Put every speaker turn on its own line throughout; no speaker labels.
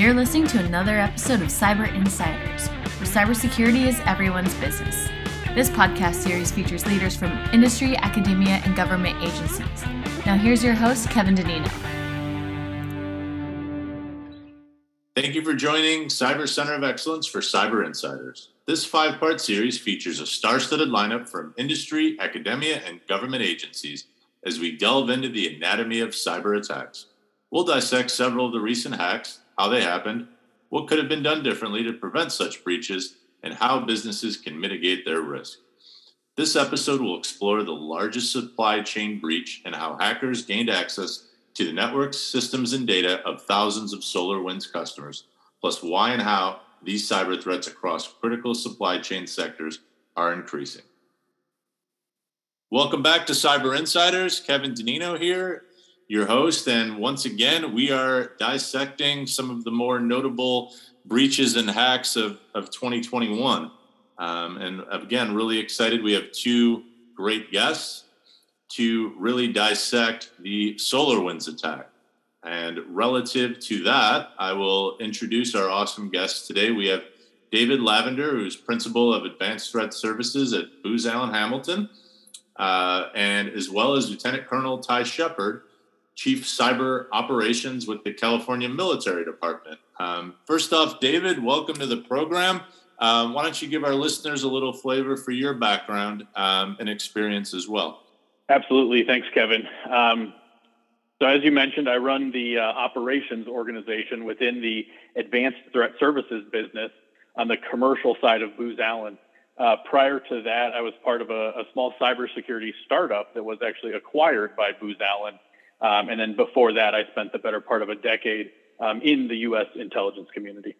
You're listening to another episode of Cyber Insiders, where cybersecurity is everyone's business. This podcast series features leaders from industry, academia, and government agencies. Now, here's your host, Kevin Danino.
Thank you for joining Cyber Center of Excellence for Cyber Insiders. This five part series features a star studded lineup from industry, academia, and government agencies as we delve into the anatomy of cyber attacks. We'll dissect several of the recent hacks, how they happened, what could have been done differently to prevent such breaches, and how businesses can mitigate their risk. This episode will explore the largest supply chain breach and how hackers gained access to the networks, systems, and data of thousands of SolarWinds customers, plus why and how these cyber threats across critical supply chain sectors are increasing. Welcome back to Cyber Insiders. Kevin Danino here, your host. And once again, we are dissecting some of the more notable breaches and hacks of, of 2021. Um, and again, really excited. We have two great guests to really dissect the SolarWinds attack. And relative to that, I will introduce our awesome guests today. We have David Lavender, who's principal of Advanced Threat Services at Booz Allen Hamilton, uh, and as well as Lieutenant Colonel Ty Shepard, Chief Cyber Operations with the California Military Department. Um, first off, David, welcome to the program. Um, why don't you give our listeners a little flavor for your background um, and experience as well?
Absolutely. Thanks, Kevin. Um, so, as you mentioned, I run the uh, operations organization within the advanced threat services business on the commercial side of Booz Allen. Uh, prior to that, I was part of a, a, small cybersecurity startup that was actually acquired by Booz Allen. Um, and then before that, I spent the better part of a decade um, in the U.S. intelligence community.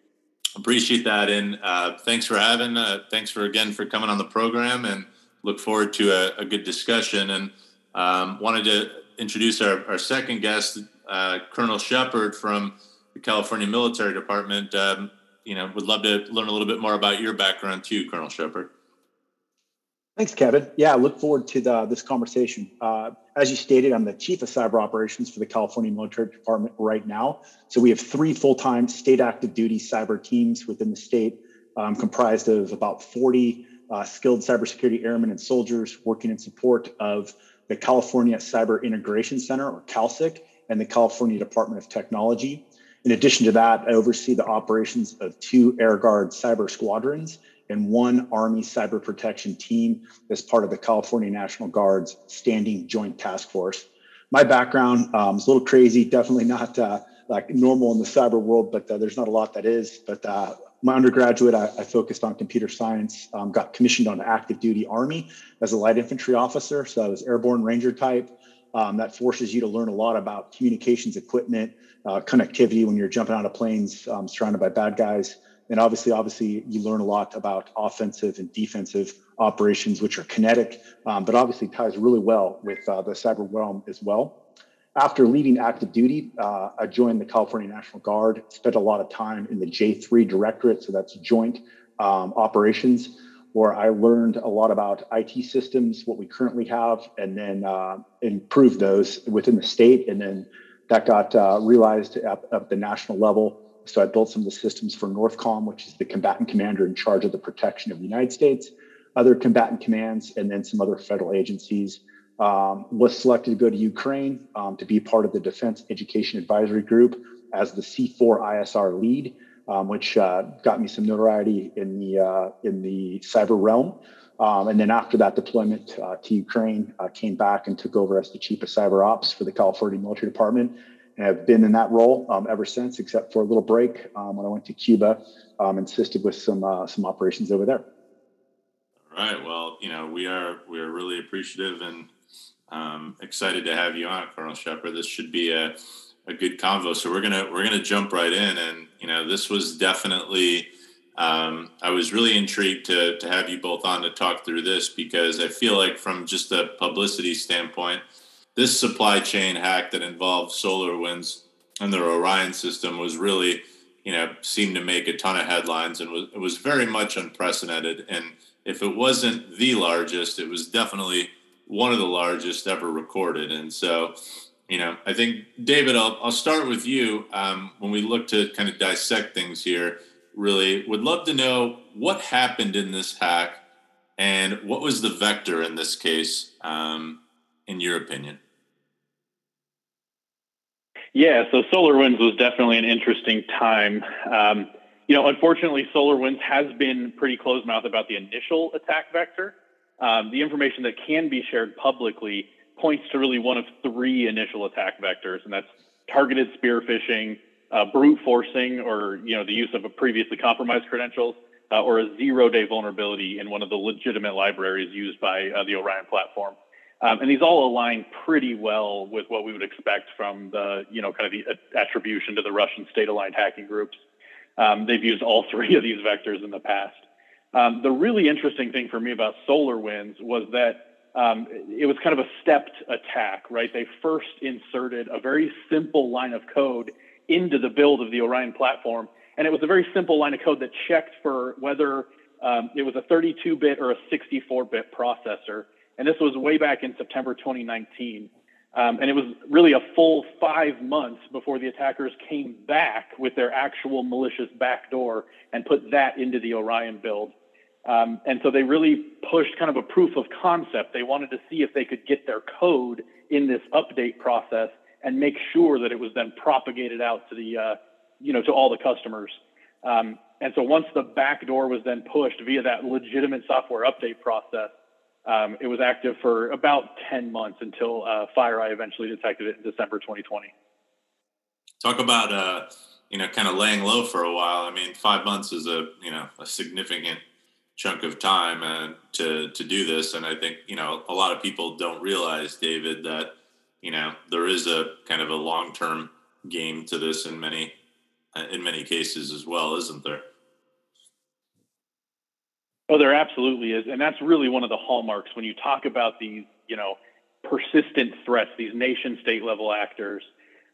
Appreciate that, and uh, thanks for having. Uh, thanks for again for coming on the program, and look forward to a, a good discussion. And um, wanted to introduce our, our second guest, uh, Colonel Shepard from the California Military Department. Um, you know, would love to learn a little bit more about your background too, Colonel Shepard.
Thanks, Kevin. Yeah, I look forward to the, this conversation. Uh, as you stated, I'm the chief of cyber operations for the California Military Department right now. So we have three full-time state active duty cyber teams within the state, um, comprised of about 40 uh, skilled cybersecurity airmen and soldiers working in support of the California Cyber Integration Center, or CalCIC, and the California Department of Technology. In addition to that, I oversee the operations of two Air Guard cyber squadrons and one Army cyber protection team as part of the California National Guard's Standing Joint Task Force. My background um, is a little crazy, definitely not uh, like normal in the cyber world, but uh, there's not a lot that is. But uh, my undergraduate, I, I, focused on computer science, um, got commissioned on active duty Army as a light infantry officer. So I was airborne ranger type. Um, that forces you to learn a lot about communications equipment, uh, connectivity when you're jumping out of planes um, surrounded by bad guys. And obviously, obviously, you learn a lot about offensive and defensive operations, which are kinetic, um, but obviously ties really well with uh, the cyber realm as well. After leaving active duty, uh, I joined the California National Guard, spent a lot of time in the J3 Directorate, so that's joint um, operations, where I learned a lot about IT systems, what we currently have, and then uh, improved those within the state. And then that got uh, realized at, at the national level. So I built some of the systems for NORTHCOM, which is the combatant commander in charge of the protection of the United States, other combatant commands, and then some other federal agencies um, was selected to go to Ukraine um, to be part of the Defense Education Advisory Group as the C4 ISR lead, um, which uh, got me some notoriety in the uh, in the cyber realm. Um, and then after that deployment uh, to Ukraine, came back and took over as the chief of cyber ops for the California Military Department, and have been in that role um, ever since, except for a little break um, when I went to Cuba, um, assisted with some uh, some operations over there.
All right. Well, you know, we are we are really appreciative and um, excited to have you on, Colonel Shepard. This should be a, a good convo. So we're gonna we're gonna jump right in, and you know this was definitely. Um, I was really intrigued to to have you both on to talk through this because I feel like from just a publicity standpoint, this supply chain hack that involved SolarWinds and their Orion system was really, you know, seemed to make a ton of headlines and was it was very much unprecedented. And if it wasn't the largest, it was definitely one of the largest ever recorded. And so, you know, I think David, I'll, I'll start with you. Um, when we look to kind of dissect things here, really would love to know what happened in this hack and what was the vector in this case, um, in your opinion?
Yeah, so SolarWinds was definitely an interesting time. Um, you know, unfortunately, SolarWinds has been pretty closed mouth about the initial attack vector. Um, the information that can be shared publicly points to really one of three initial attack vectors, and that's targeted spear phishing, uh, brute forcing, or you know the use of a previously compromised credentials, uh, or a zero-day vulnerability in one of the legitimate libraries used by uh, the Orion platform. Um, and these all align pretty well with what we would expect from the you know kind of the attribution to the Russian state-aligned hacking groups. Um, they've used all three of these vectors in the past. Um, the really interesting thing for me about SolarWinds was that um, it was kind of a stepped attack, right? They first inserted a very simple line of code into the build of the Orion platform. And it was a very simple line of code that checked for whether um, it was a 32 bit or a 64 bit processor. And this was way back in September 2019. Um, and it was really a full five months before the attackers came back with their actual malicious backdoor and put that into the Orion build. Um, and so they really pushed kind of a proof of concept. They wanted to see if they could get their code in this update process and make sure that it was then propagated out to the, uh, you know, to all the customers. Um, and so once the backdoor was then pushed via that legitimate software update process, um, it was active for about 10 months until uh, FireEye eventually detected it in December 2020.
Talk about, uh, you know, kind of laying low for a while. I mean, five months is a, you know, a significant chunk of time and to to do this. And I think you know a lot of people don't realize, David, that you know there is a kind of a long term game to this in many in many cases as well, isn't there?
Oh, there absolutely is, and that's really one of the hallmarks when you talk about these, you know, persistent threats, these nation state level actors.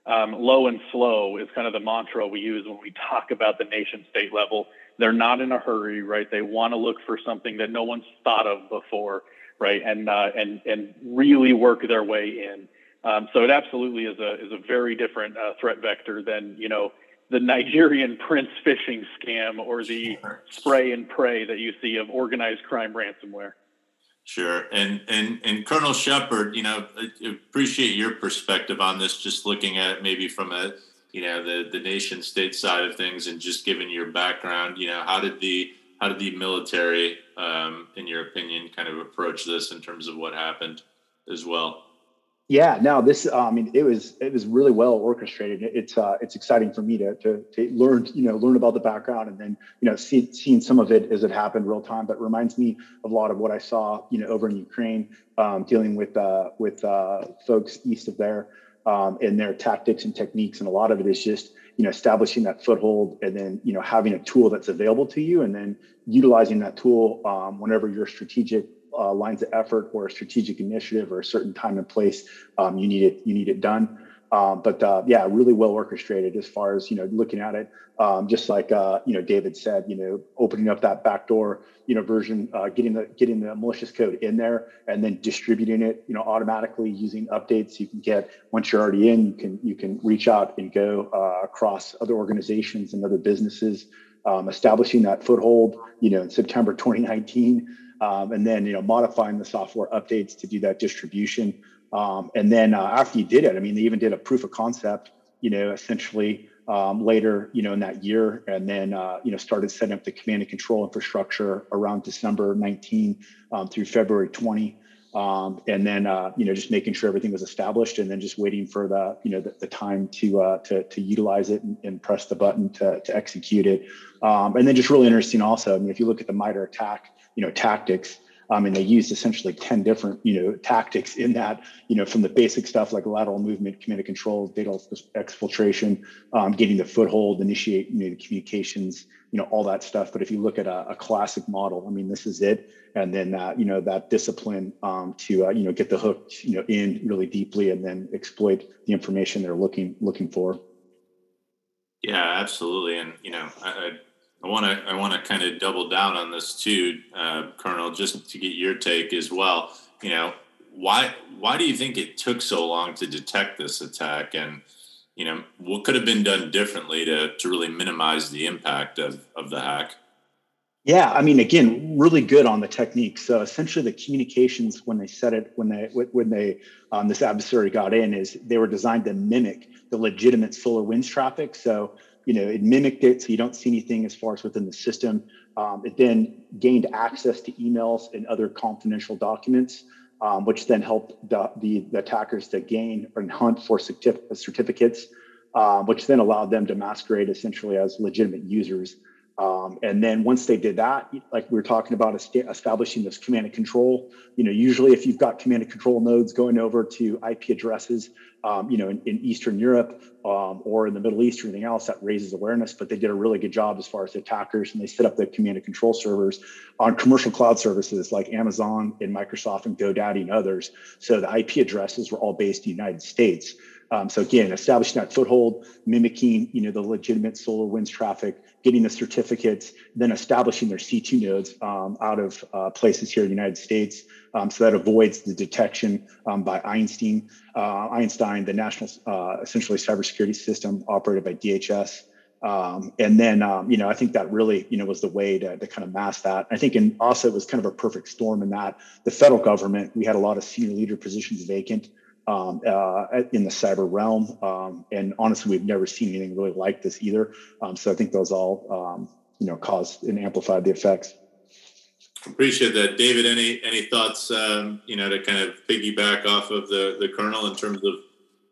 Um, low and slow is kind of the mantra we use when we talk about the nation state level they're not in a hurry, right? They want to look for something that no one's thought of before, right? And uh, and and really work their way in. Um, so it absolutely is a is a very different uh, threat vector than you know the Nigerian prince phishing scam or the spray and pray that you see of organized crime ransomware.
Sure, and and and Colonel Shepard, you know, I appreciate your perspective on this. Just looking at maybe from a you know the the nation state side of things and just given your background you know how did the how did the military um, in your opinion kind of approach this in terms of what happened as well
yeah no this uh, i mean it was it was really well orchestrated it's uh, it's exciting for me to, to, to learn you know learn about the background and then you know see, seeing some of it as it happened real time but reminds me of a lot of what i saw you know over in ukraine um, dealing with uh, with uh, folks east of there um, in their tactics and techniques. And a lot of it is just, you know, establishing that foothold and then, you know, having a tool that's available to you and then utilizing that tool um, whenever your strategic uh, lines of effort or a strategic initiative or a certain time and place um, you need it, you need it done. Um, but uh, yeah, really well orchestrated as far as you know looking at it. Um, just like uh, you know David said, you know opening up that backdoor you know version, uh, getting the getting the malicious code in there, and then distributing it you know automatically using updates. You can get once you're already in, you can you can reach out and go uh, across other organizations and other businesses, um, establishing that foothold. You know in September 2019. Um, and then you know modifying the software updates to do that distribution um, and then uh, after you did it, I mean, they even did a proof of concept, you know, essentially um, later, you know, in that year, and then uh, you know started setting up the command and control infrastructure around December 19 um, through February 20. Um, and then uh, you know just making sure everything was established, and then just waiting for the you know the, the time to uh, to to utilize it and, and, press the button to to execute it. Um, and then just really interesting also. I mean, if you look at the MITRE ATT&CK, you know tactics, um, and they used essentially 10 different, you know, tactics in that, you know, from the basic stuff like lateral movement, command and control, data exfiltration, um, getting the foothold, initiate, you know, the communications, you know, all that stuff. But if you look at a, a classic model, I mean, this is it. And then, uh, you know, that discipline um, to, uh, you know, get the hook, you know, in really deeply and then exploit the information they're looking, looking for.
Yeah, absolutely. And, you know, I, I want to I want to kind of double down on this too, uh, Colonel, just to get your take as well. You know, why why do you think it took so long to detect this attack? And you know, what could have been done differently to to really minimize the impact of of the hack?
Yeah, I mean, again, really good on the technique. So essentially, the communications when they set it, when they when they um, this adversary got in, is they were designed to mimic the legitimate SolarWinds traffic. So you know, it mimicked it, so you don't see anything as far as within the system. Um, it then gained access to emails and other confidential documents, um, which then helped the, the, the, attackers to gain and hunt for certif- certificates, um, which then allowed them to masquerade essentially as legitimate users. Um, and then once they did that, like we were talking about establishing this command and control, you know, usually if you've got command and control nodes going over to IP addresses, um, you know, in, in Eastern Europe um, or in the Middle East or anything else, that raises awareness. But they did a really good job as far as attackers, and they set up the command and control servers on commercial cloud services like Amazon and Microsoft and GoDaddy and others. So the IP addresses were all based in the United States. Um, so again, establishing that foothold, mimicking, you know, the legitimate SolarWinds traffic, getting the certificates, then establishing their C2 nodes um, out of uh, places here in the United States. Um, so that avoids the detection um, by Einstein, uh, Einstein, the national, uh, essentially cybersecurity system operated by DHS. Um, and then, um, you know, I think that really, you know, was the way to, to kind of mask that. I think in also it was kind of a perfect storm in that the federal government, we had a lot of senior leader positions vacant um, uh, in the cyber realm. Um, and honestly, we've never seen anything really like this either. Um, so I think those all, um, you know, caused and amplified the effects.
Appreciate that, David. Any any thoughts, um, you know, to kind of piggyback off of the the colonel in terms of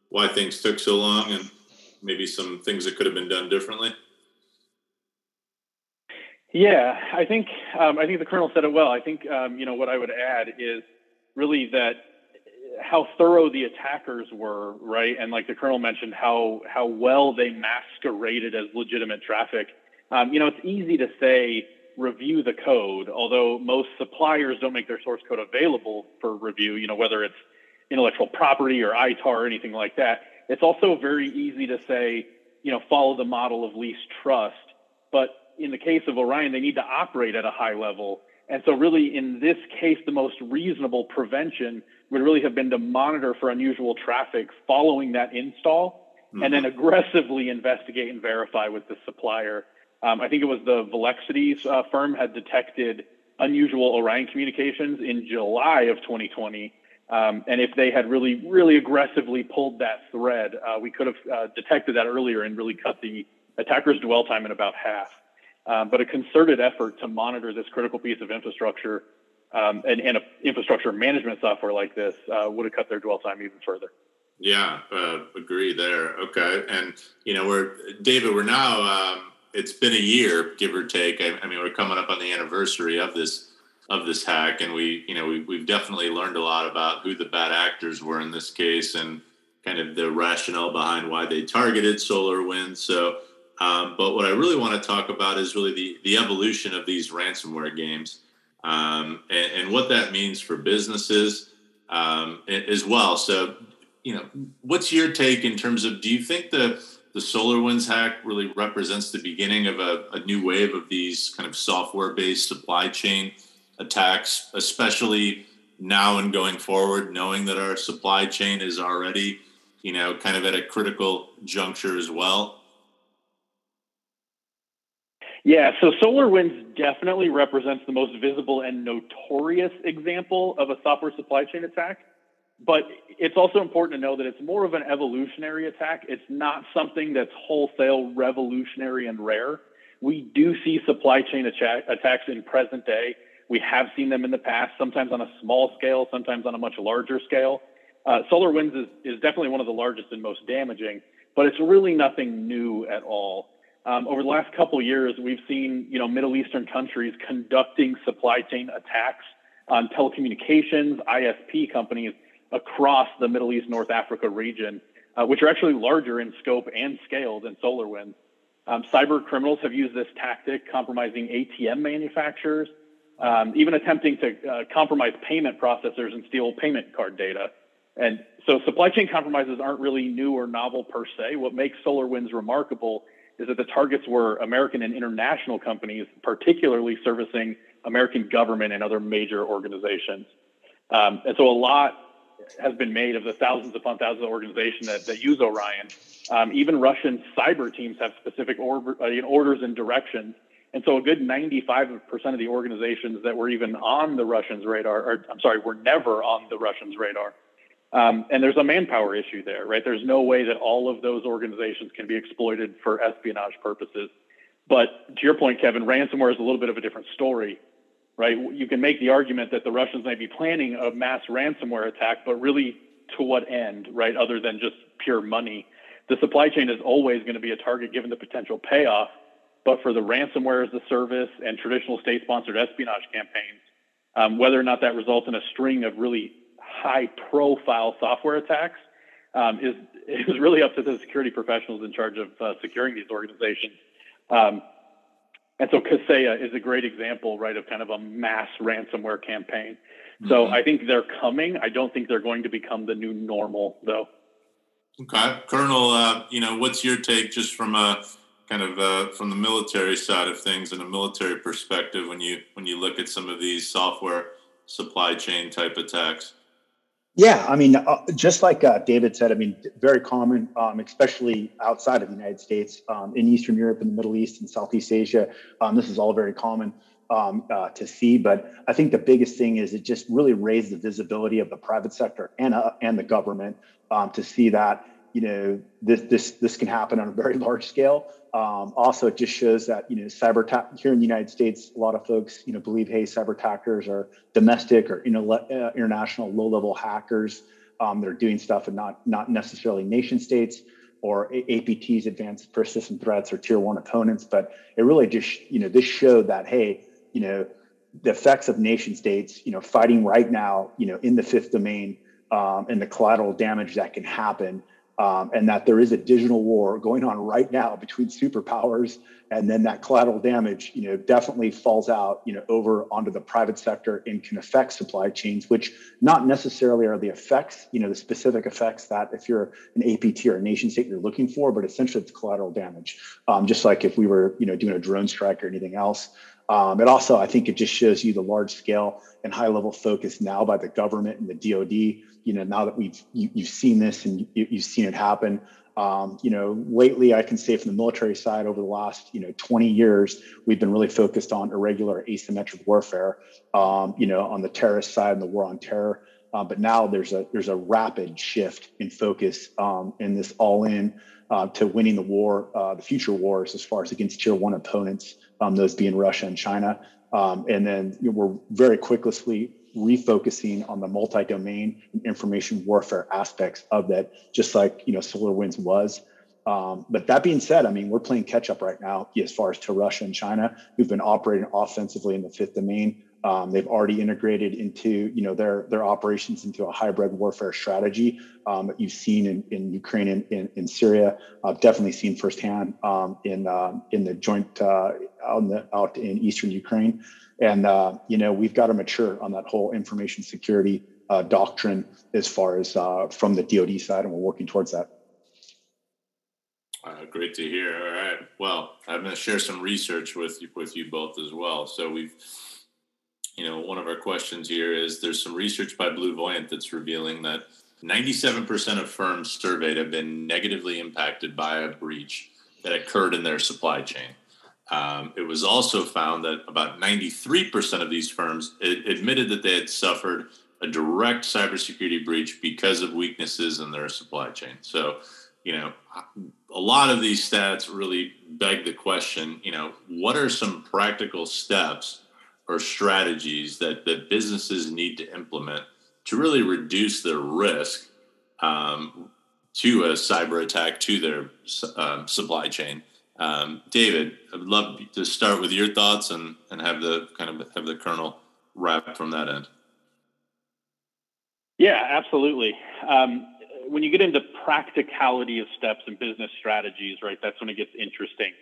why things took so long and maybe some things that could have been done differently?
Yeah, I think um, I think the colonel said it well. I think you know what I would add is really that how thorough the attackers were, right? And like the colonel mentioned, how how well they masqueraded as legitimate traffic. Um, you know, it's easy to say review the code, although most suppliers don't make their source code available for review. You know, whether it's intellectual property or ITAR or anything like that. It's also very easy to say, you know, follow the model of least trust. But in the case of Orion, they need to operate at a high level. And so, really, in this case, the most reasonable prevention would really have been to monitor for unusual traffic following that install mm-hmm. and then aggressively investigate and verify with the supplier. Um, I think it was the Volexity's uh, firm had detected unusual Orion communications in July of 2020. Um, and if they had really, really aggressively pulled that thread, uh, we could have uh, detected that earlier and really cut the attacker's dwell time in about half. Um, but a concerted effort to monitor this critical piece of infrastructure um, and, and infrastructure management software like this uh, would have cut their dwell time even further.
Yeah, uh, agree there. Okay, and you know, we're David. We're now. Um, it's been a year, give or take. I, I, mean, we're coming up on the anniversary of this of this hack, and we, you know, we, we've definitely learned a lot about who the bad actors were in this case, and kind of the rationale behind why they targeted Solar SolarWinds. So, um, but what I really want to talk about is really the the evolution of these ransomware games um, and, and, what that means for businesses um, as well. So, you know, what's your take in terms of do you think the the SolarWinds hack really represents the beginning of a, a new wave of these kind of software based supply chain attacks, especially now and going forward, knowing that our supply chain is already, you know, kind of at a critical juncture as well?
Yeah, so SolarWinds definitely represents the most visible and notorious example of a software supply chain attack. But it's also important to know that it's more of an evolutionary attack. It's not something that's wholesale revolutionary and rare. We do see supply chain attacks in present day. We have seen them in the past, sometimes on a small scale, sometimes on a much larger scale. Uh, SolarWinds is, is definitely one of the largest and most damaging, but it's really nothing new at all. Um, over the last couple years, we've seen you know Middle Eastern countries conducting supply chain attacks on telecommunications ISP companies across the Middle East North Africa region, uh, which are actually larger in scope and scale than SolarWinds. Um, cyber criminals have used this tactic, compromising ATM manufacturers, um, even attempting to uh, compromise payment processors and steal payment card data. And so supply chain compromises aren't really new or novel per se. What makes SolarWinds remarkable is that the targets were American and international companies, particularly servicing American government and other major organizations. Um, and so a lot has been made of the thousands upon thousands of organizations that, that use Orion. Um, even Russian cyber teams have specific or, uh, orders and directions. And so a good 95% of the organizations that were even on the Russians' radar, or I'm sorry, were never on the Russians' radar. Um, and there's a manpower issue there, right? There's no way that all of those organizations can be exploited for espionage purposes. But to your point, Kevin, ransomware is a little bit of a different story right? You can make the argument that the Russians may be planning a mass ransomware attack, but really to what end, right? Other than just pure money. The supply chain is always going to be a target given the potential payoff. But for the ransomware as a service and traditional state sponsored espionage campaigns, um, whether or not that results in a string of really high profile software attacks um, is, is really up to the security professionals in charge of uh, securing these organizations. Um, and so Kaseya is a great example, right, of kind of a mass ransomware campaign. Mm-hmm. So I think they're coming. I don't think they're going to become the new normal, though.
Okay, Colonel, uh, you know, what's your take just from a kind of uh, from the military side of things and a military perspective when you when you look at some of these software supply chain type attacks?
Yeah, I mean, uh, just like uh, David said, I mean, very common, um, especially outside of the United States, um, in Eastern Europe, in the Middle East, and Southeast Asia. Um, this is all very common um, uh, to see. But I think the biggest thing is it just really raised the visibility of the private sector and uh, and the government um, to see that you know this this this can happen on a very large scale. Um, also, it just shows that you know cyber ta- here in the United States, a lot of folks you know believe hey cyber attackers are domestic or you know le- uh, international low level hackers um, that are doing stuff and not not necessarily nation states or APTs, advanced persistent threats, or tier one opponents. But it really just you know this showed that hey you know the effects of nation states you know fighting right now you know in the fifth domain um, and the collateral damage that can happen um, and that there is a digital war going on right now between superpowers and then that collateral damage you know definitely falls out you know over onto the private sector and can affect supply chains which not necessarily are the effects you know the specific effects that if you're an apt or a nation state you're looking for but essentially it's collateral damage. Um, just like if we were you know doing a drone strike or anything else. Um, it also i think it just shows you the large scale and high level focus now by the government and the dod you know now that we've you, have seen this and you, have seen it happen um, you know lately i can say from the military side over the last you know 20 years we've been really focused on irregular asymmetric warfare um, you know on the terrorist side and the war on terror. Uh, but now there's a there's a rapid shift in focus um, in this all in uh, to winning the war uh, the future wars as far as against tier one opponents um, those being russia and china. Um, and then you know, we're very quickly refocusing on the multi-domain and information warfare aspects of that, just like you know SolarWinds was. Um, but that being said, I mean we're playing catch up right now as far as to Russia and China, who've been operating offensively in the fifth domain. Um, they've already integrated into you know their their operations into a hybrid warfare strategy um, that you've seen in, in Ukraine and in, in Syria. I've definitely seen firsthand um, in uh, in the joint uh, out, the, out in eastern Ukraine. And uh, you know, we've got to mature on that whole information security uh, doctrine as far as uh, from the DoD side, and we're working towards that.
Uh, great to hear. All right. Well, I'm going to share some research with you, with you both as well. So we've, you know, one of our questions here is there's some research by BlueVoyant that's revealing that 97% of firms surveyed have been negatively impacted by a breach that occurred in their supply chain. Um, it was also found that about 93% of these firms admitted that they had suffered a direct cybersecurity breach because of weaknesses in their supply chain. So, you know, a lot of these stats really beg the question, you know, what are some practical steps or strategies that, that businesses need to implement to really reduce their risk um, to a cyber attack to their um, supply chain? Um, David, I'd love to start with your thoughts and, and have the kind of have the colonel wrap from that end.
Yeah, absolutely. Um, when you get into practicality of steps and business strategies, right, that's when it gets interesting.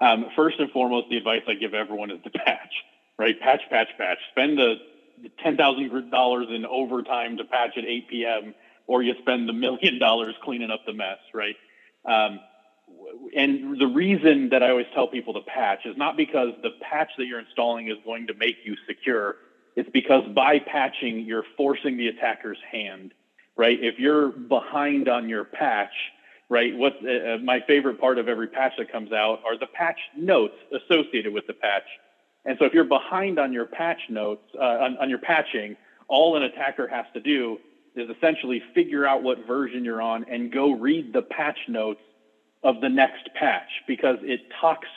Um, first and foremost, the advice I give everyone is to patch, right? Patch, patch, patch. Spend the ten thousand dollars in overtime to patch at 8 p.m., or you spend the million dollars cleaning up the mess, right? Um, and the reason that I always tell people to patch is not because the patch that you're installing is going to make you secure. It's because by patching, you're forcing the attacker's hand. right? If you're behind on your patch, right? What uh, uh, my favorite part of every patch that comes out are the patch notes associated with the patch. And so if you're behind on your patch notes, uh, on, on your patching, all an attacker has to do is essentially figure out what version you're on and go read the patch notes of the next patch because it talks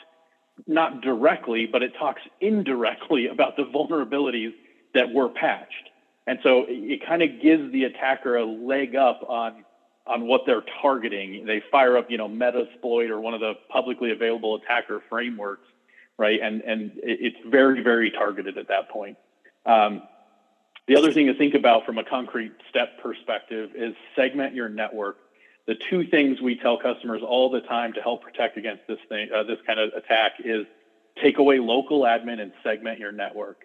not directly, but it talks indirectly about the vulnerabilities that were patched. And so it, it kind of gives the attacker a leg up on on what they're targeting. They fire up, you know, Metasploit or one of the publicly available attacker frameworks, right? And and it's very very targeted at that point. Um, the other thing to think about from a concrete step perspective is segment your network. The two things we tell customers all the time to help protect against this thing, uh, this kind of attack, is take away local admin and segment your network.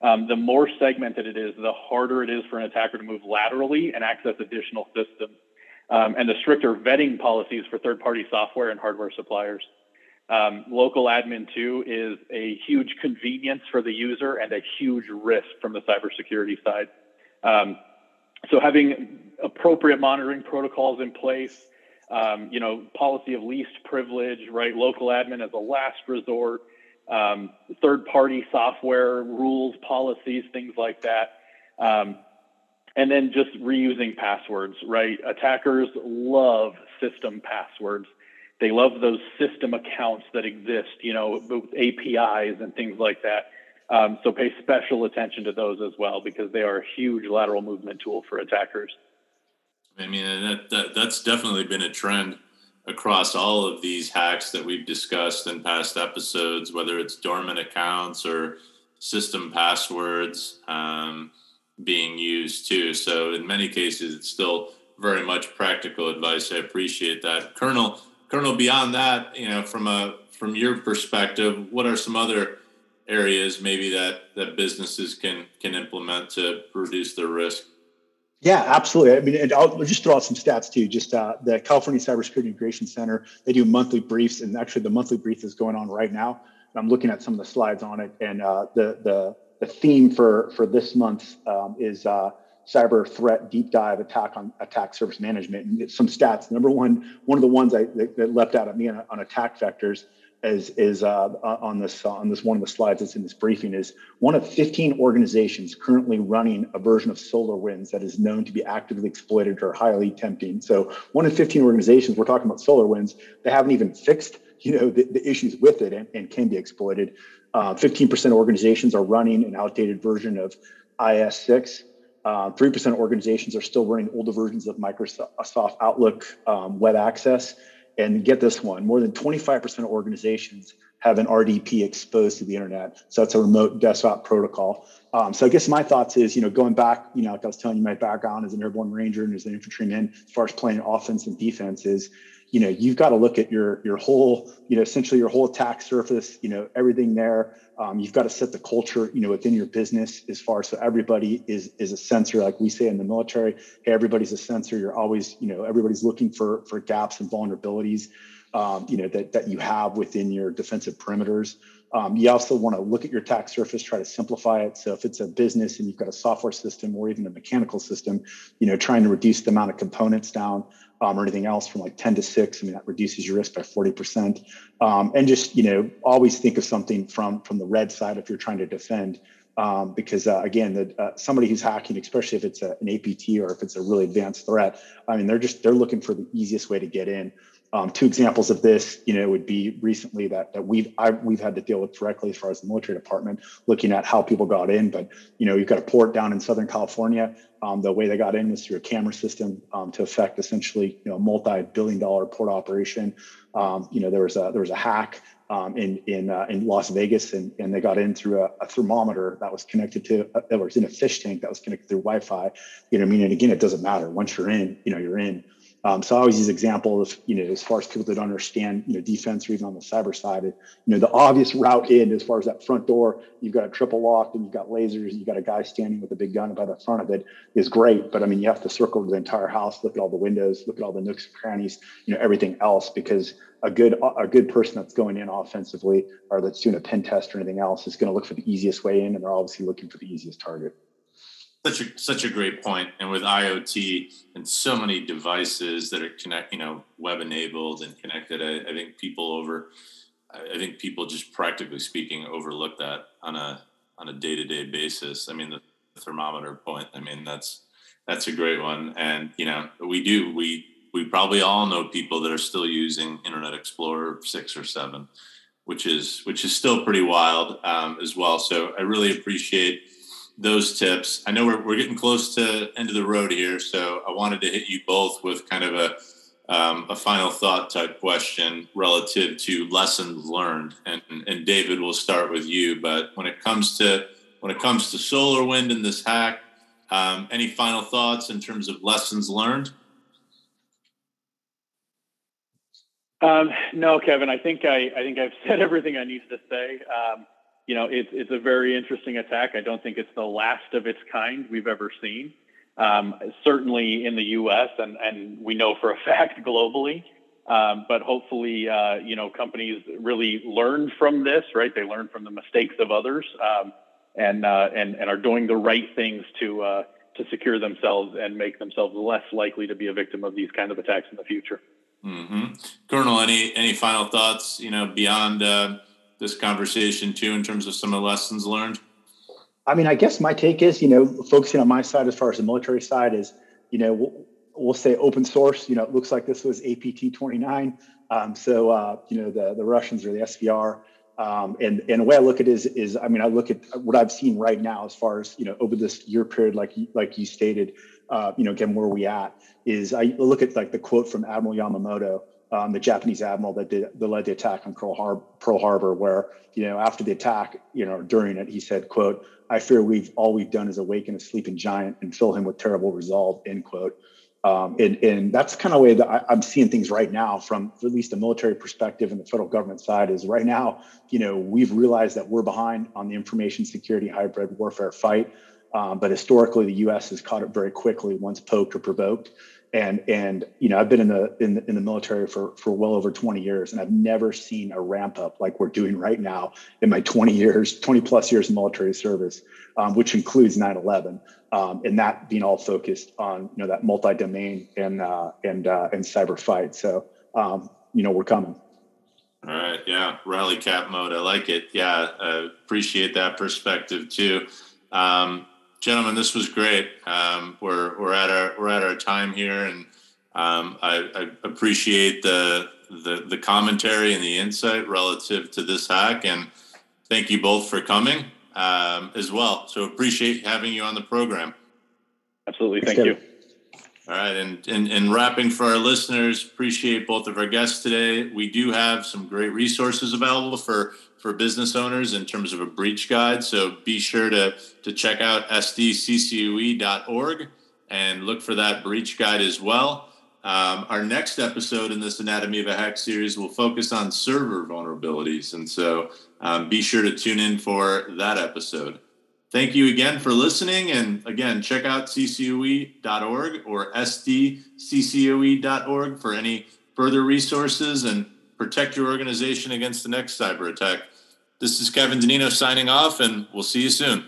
Um, the more segmented it is, the harder it is for an attacker to move laterally and access additional systems. Um, and the stricter vetting policies for third-party software and hardware suppliers. Um, local admin 2 is a huge convenience for the user and a huge risk from the cybersecurity side. Um, so having appropriate monitoring protocols in place, um, you know, policy of least privilege, right? Local admin as a last resort, um, third-party software rules, policies, things like that. Um, and then just reusing passwords, right? Attackers love system passwords. They love those system accounts that exist, you know, APIs and things like that. Um, so pay special attention to those as well because they are a huge lateral movement tool for attackers.
I mean, that, that that's definitely been a trend across all of these hacks that we've discussed in past episodes, whether it's dormant accounts or system passwords. Um, being used too. So in many cases, it's still very much practical advice. I appreciate that, Colonel. Colonel, beyond that, you know, from a from your perspective, what are some other areas maybe that that businesses can can implement to reduce their risk?
Yeah, absolutely. I mean, and I'll just throw out some stats too. Just uh, the California Cybersecurity Integration Center, they do monthly briefs, and actually the monthly brief is going on right now. I'm looking at some of the slides on it, and uh, the the the theme for for this month um, is uh, cyber threat deep dive attack on attack surface management and some stats number one one of the ones I, that, that leapt out at me on, on attack vectors is is uh, uh on this uh, on this one of the slides that's in this briefing is one of 15 organizations currently running a version of SolarWinds that is known to be actively exploited or highly tempting. So one of 15 organizations we're talking about SolarWinds they haven't even fixed you know the, the issues with it and, and can be exploited. Uh, 15% of organizations are running an outdated version of IS6. Uh, 3% of organizations are still running older versions of Microsoft Outlook um, web access. And get this one more than 25% of organizations have an RDP exposed to the internet. So that's a remote desktop protocol. Um, so I guess my thoughts is, you know, going back, you know, like I was telling you, my background as an airborne ranger and as an infantryman, as far as playing offense and defense is, you know you've got to look at your your whole you know essentially your whole attack surface you know everything there. Um, you've got to set the culture you know within your business as far so everybody is is a sensor like we say in the military hey everybody's a sensor. You're always you know everybody's looking for for gaps and vulnerabilities um, you know that that you have within your defensive perimeters um, you also want to look at your attack surface, try to simplify it. So if it's a business and you've got a software system or even a mechanical system, you know, trying to reduce the amount of components down um, or anything else from like 10 to 6 i mean that reduces your risk by 40% um, and just you know always think of something from from the red side if you're trying to defend. Um, because uh, again the, uh, somebody who's hacking especially if it's a, an apt or if it's a really advanced threat i mean they're just they're looking for the easiest way to get in um, two examples of this, you know, would be recently that, that we've I, we've had to deal with directly as far as the military department, looking at how people got in. But you know, you've got a port down in Southern California. Um, the way they got in was through a camera system um, to affect essentially, you know, multi-billion-dollar port operation. Um, you know, there was a there was a hack um, in in uh, in Las Vegas, and, and they got in through a, a thermometer that was connected to uh, that was in a fish tank that was connected through Wi-Fi. You know, I mean, and again, it doesn't matter once you're in, you know, you're in. Um, so I always use example of, you know, as far as people that understand, you know, defense or even on the cyber side, you know, the obvious route in as far as that front door, you've got a triple lock and you've got lasers, you've got a guy standing with a big gun by the front of it is great. But I mean, you have to circle the entire house, look at all the windows, look at all the nooks and crannies, you know, everything else, because a good a good person that's going in offensively or that's doing a pen test or anything else is going to look for the easiest way in, and they're obviously looking for the easiest target.
Such a such a great point. And with IoT and so many devices that are connect, you know, web enabled and connected, I, I think people over, I think people just practically speaking overlook that on a on a day to day basis. I mean, the thermometer point. I mean, that's that's a great one. And you know, we do we we probably all know people that are still using Internet Explorer six or seven, which is which is still pretty wild um, as well. So I really appreciate those tips. I know we're, we're getting close to end of the road here, so I wanted to hit you both with kind of a um, a final thought type question relative to lessons learned. And, and David, we'll start with you. But when it comes to when it comes to solar wind and this hack, um, any final thoughts in terms of lessons learned?
Um, no, Kevin. I think I, I think I've said everything I needed to say. Um, you know, it's it's a very interesting attack. I don't think it's the last of its kind we've ever seen. Um, certainly in the U.S. and and we know for a fact globally. Um, but hopefully, uh, you know, companies really learn from this, right? They learn from the mistakes of others, um, and uh, and and are doing the right things to uh, to secure themselves and make themselves less likely to be a victim of these kind of attacks in the future.
Mm-hmm. Colonel, any any final thoughts? You know, beyond uh, this conversation too, in terms of some of the lessons learned.
I mean, I guess my take is, you know, focusing on my side as far as the military side is, you know, we'll, we'll say open source. You know, it looks like this was APT 29. Um, so, uh, you know, the the Russians or the SVR. Um, and and the way I look at it is is I mean I look at what I've seen right now as far as you know over this year period like like you stated uh, you know again where we at is I look at like the quote from Admiral Yamamoto um, the Japanese admiral that did that led the attack on Pearl Harbor, Pearl Harbor where you know after the attack you know during it he said quote I fear we've all we've done is awaken a sleeping giant and fill him with terrible resolve end quote um, and, and that's kind of the way that I, am seeing things right now from at least a military perspective and the federal government side is right now, you know, we've realized that we're behind on the information security hybrid warfare fight. Um, but historically, the U.S. has caught it very quickly once poked or provoked. And and you know, I've been in the in the, in the military for for well over 20 years, and I've never seen a ramp up like we're doing right now in my 20 years, 20 plus years of military service, um, which includes 9/11 um, and that being all focused on you know that multi-domain and uh, and uh, and cyber fight. So um, you know we're coming.
All right, yeah, rally cap mode. I like it. Yeah, uh, appreciate that perspective too, um, gentlemen. This was great. Um, we're we're at our we're at our time here, and um, I, I appreciate the, the the commentary and the insight relative to this hack, and thank you both for coming um, as well. So appreciate having you on the program.
Absolutely. Thank you.
All right. And, and, and wrapping for our listeners, appreciate both of our guests today. We do have some great resources available for, for business owners in terms of a breach guide. So be sure to, to check out sdccoe.org and look for that breach guide as well. Um, our next episode in this Anatomy of a Hack series will focus on server vulnerabilities. And so um, be sure to tune in for that episode. Thank you again for listening. And again, check out ccoe.org or sdccoe.org for any further resources and protect your organization against the next cyber attack. This is Kevin Danino signing off, and we'll see you soon.